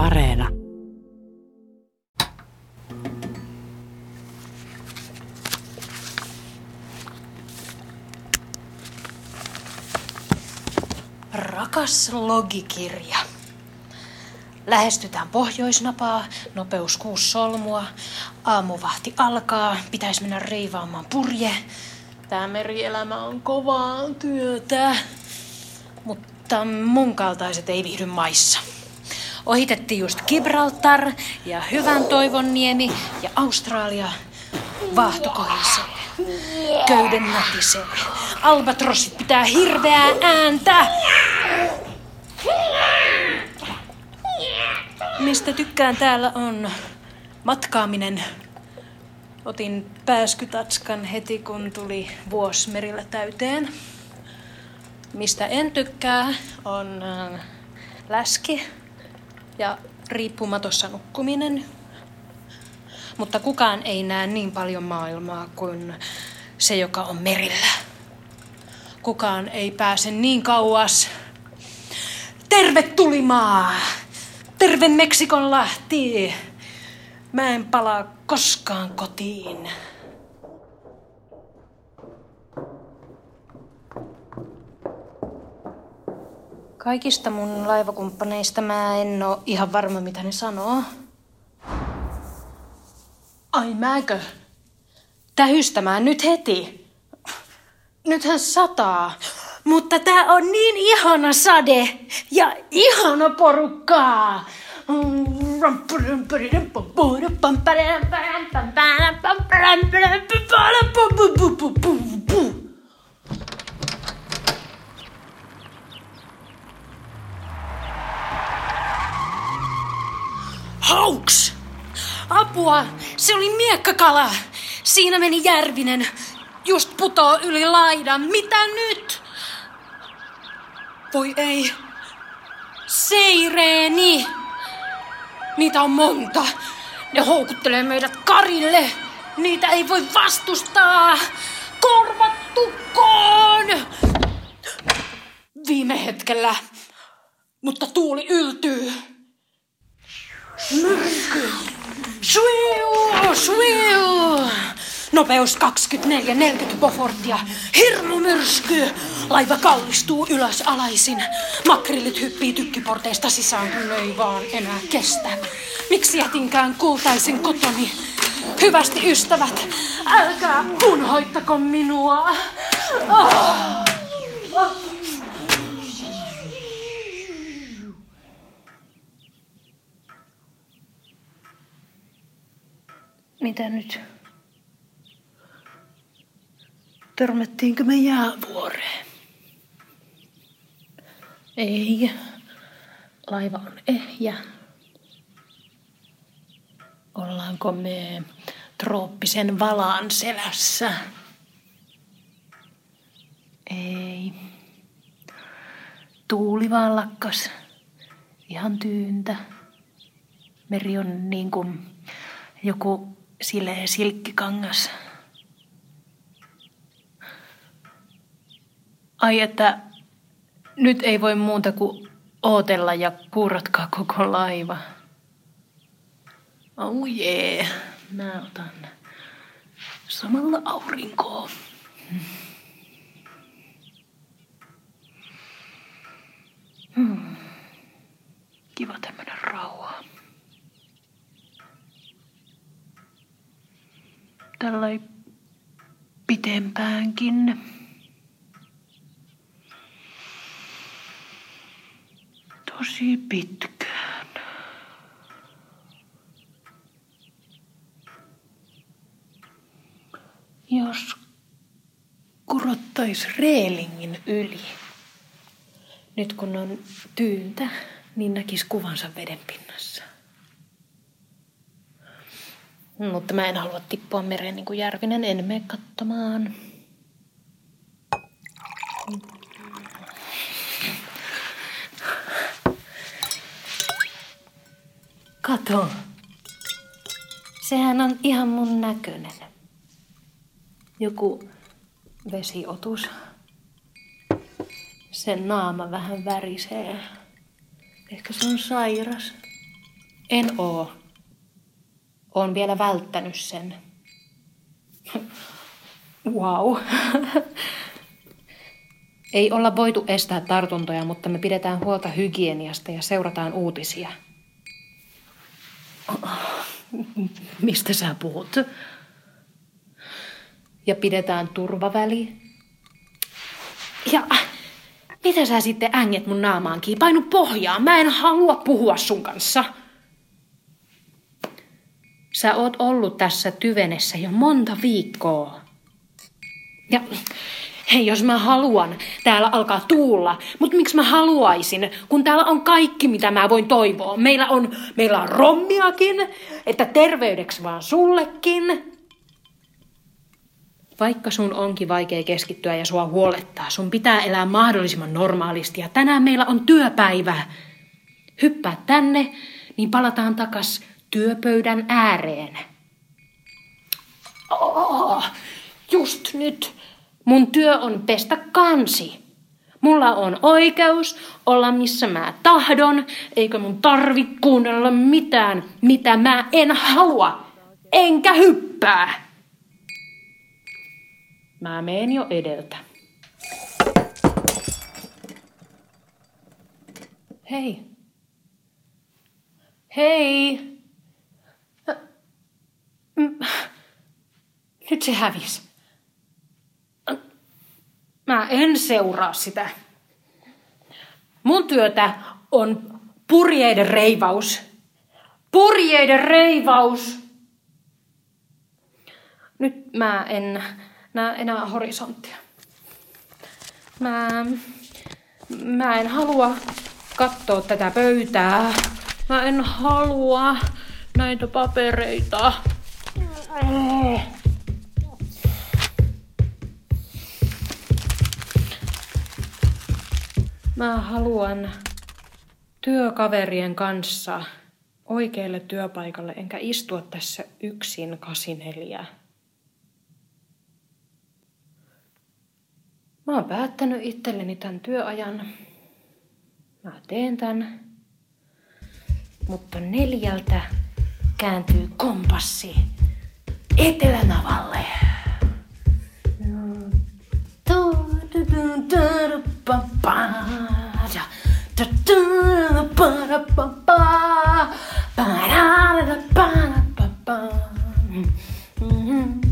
Areena. Rakas logikirja. Lähestytään pohjoisnapaa, nopeus kuusi solmua, aamuvahti alkaa, pitäisi mennä reivaamaan purje. Tämä merielämä on kovaa työtä, mutta mun kaltaiset ei viihdy maissa. Ohitettiin just Gibraltar ja Hyvän toivon niemi ja Australia. Vaahto kohisee. Köyden natisee. Albatrossit pitää hirveää ääntä. Mistä tykkään täällä on matkaaminen. Otin pääskytatskan heti kun tuli vuosi merillä täyteen. Mistä en tykkää on äh, läski ja riippumatossa nukkuminen. Mutta kukaan ei näe niin paljon maailmaa kuin se, joka on merillä. Kukaan ei pääse niin kauas. Terve Meksikon lahti! Mä en palaa koskaan kotiin. Kaikista mun laivakumppaneista mä en oo ihan varma, mitä ne sanoo. Ai mäkö? Tähystämään nyt heti. Nythän sataa. Mutta tää on niin ihana sade ja ihana porukkaa. Hauks! Apua! Se oli miekkakala! Siinä meni Järvinen. Just putoo yli laidan. Mitä nyt? Voi ei. Seireeni! Niitä on monta. Ne houkuttelee meidät karille. Niitä ei voi vastustaa. Korvat tukkoon! Viime hetkellä. Mutta tuuli yltyy. Myrsky! Swiu! Swiu! Nopeus 24-40 Bofortia. Hirmu myrsky! Laiva kallistuu ylös alaisin. Makrillit hyppii tykkiporteista sisään, kun ei vaan enää kestä. Miksi jätinkään kultaisen kotoni? Hyvästi ystävät, älkää punhoittako minua. Oh. Mitä nyt? Törmättiinkö me jäävuoreen? Ei. Laiva on ehjä. Ollaanko me trooppisen valaan selässä? Ei. Tuuli vaan lakkas. Ihan tyyntä. Meri on niin kuin joku sileä silkkikangas. Ai että nyt ei voi muuta kuin ootella ja kuuratkaa koko laiva. Oh jee, yeah. mä otan samalla aurinkoa. Hmm. Kiva tämmönen rauha. Tällä pitempäänkin. Tosi pitkään. Jos kurottais reelingin yli. Nyt kun on tyyntä, niin näkis kuvansa veden pinnassa. Mutta mä en halua tippua mereen niin kuin Järvinen, en mene katsomaan. Kato. Sehän on ihan mun näköinen. Joku vesiotus. Sen naama vähän värisee. Ehkä se on sairas. En oo. Oon vielä välttänyt sen. wow. Ei olla voitu estää tartuntoja, mutta me pidetään huolta hygieniasta ja seurataan uutisia. Mistä sä puhut? Ja pidetään turvaväli. Ja mitä sä sitten änget mun naamaankin? Painu pohjaan. Mä en halua puhua sun kanssa. Sä oot ollut tässä tyvenessä jo monta viikkoa. Ja hei, jos mä haluan, täällä alkaa tuulla. Mutta miksi mä haluaisin, kun täällä on kaikki, mitä mä voin toivoa. Meillä on, meillä on rommiakin, että terveydeksi vaan sullekin. Vaikka sun onkin vaikea keskittyä ja sua huolettaa, sun pitää elää mahdollisimman normaalisti ja tänään meillä on työpäivä. Hyppää tänne, niin palataan takas työpöydän ääreen. Oh, just nyt. Mun työ on pestä kansi. Mulla on oikeus olla missä mä tahdon, eikä mun tarvi kuunnella mitään, mitä mä en halua. Enkä hyppää. Mä meen jo edeltä. Hei. Hei. Nyt se hävisi. Mä en seuraa sitä. Mun työtä on purjeiden reivaus. Purjeiden reivaus! Nyt mä en näe enää horisonttia. Mä, mä en halua katsoa tätä pöytää. Mä en halua näitä papereita. Mä haluan työkaverien kanssa oikealle työpaikalle, enkä istua tässä yksin kasineliä. Mä oon päättänyt itselleni tämän työajan. Mä teen tämän. Mutta neljältä kääntyy kompassi Etelänavalle. mm-hmm. mm-hmm.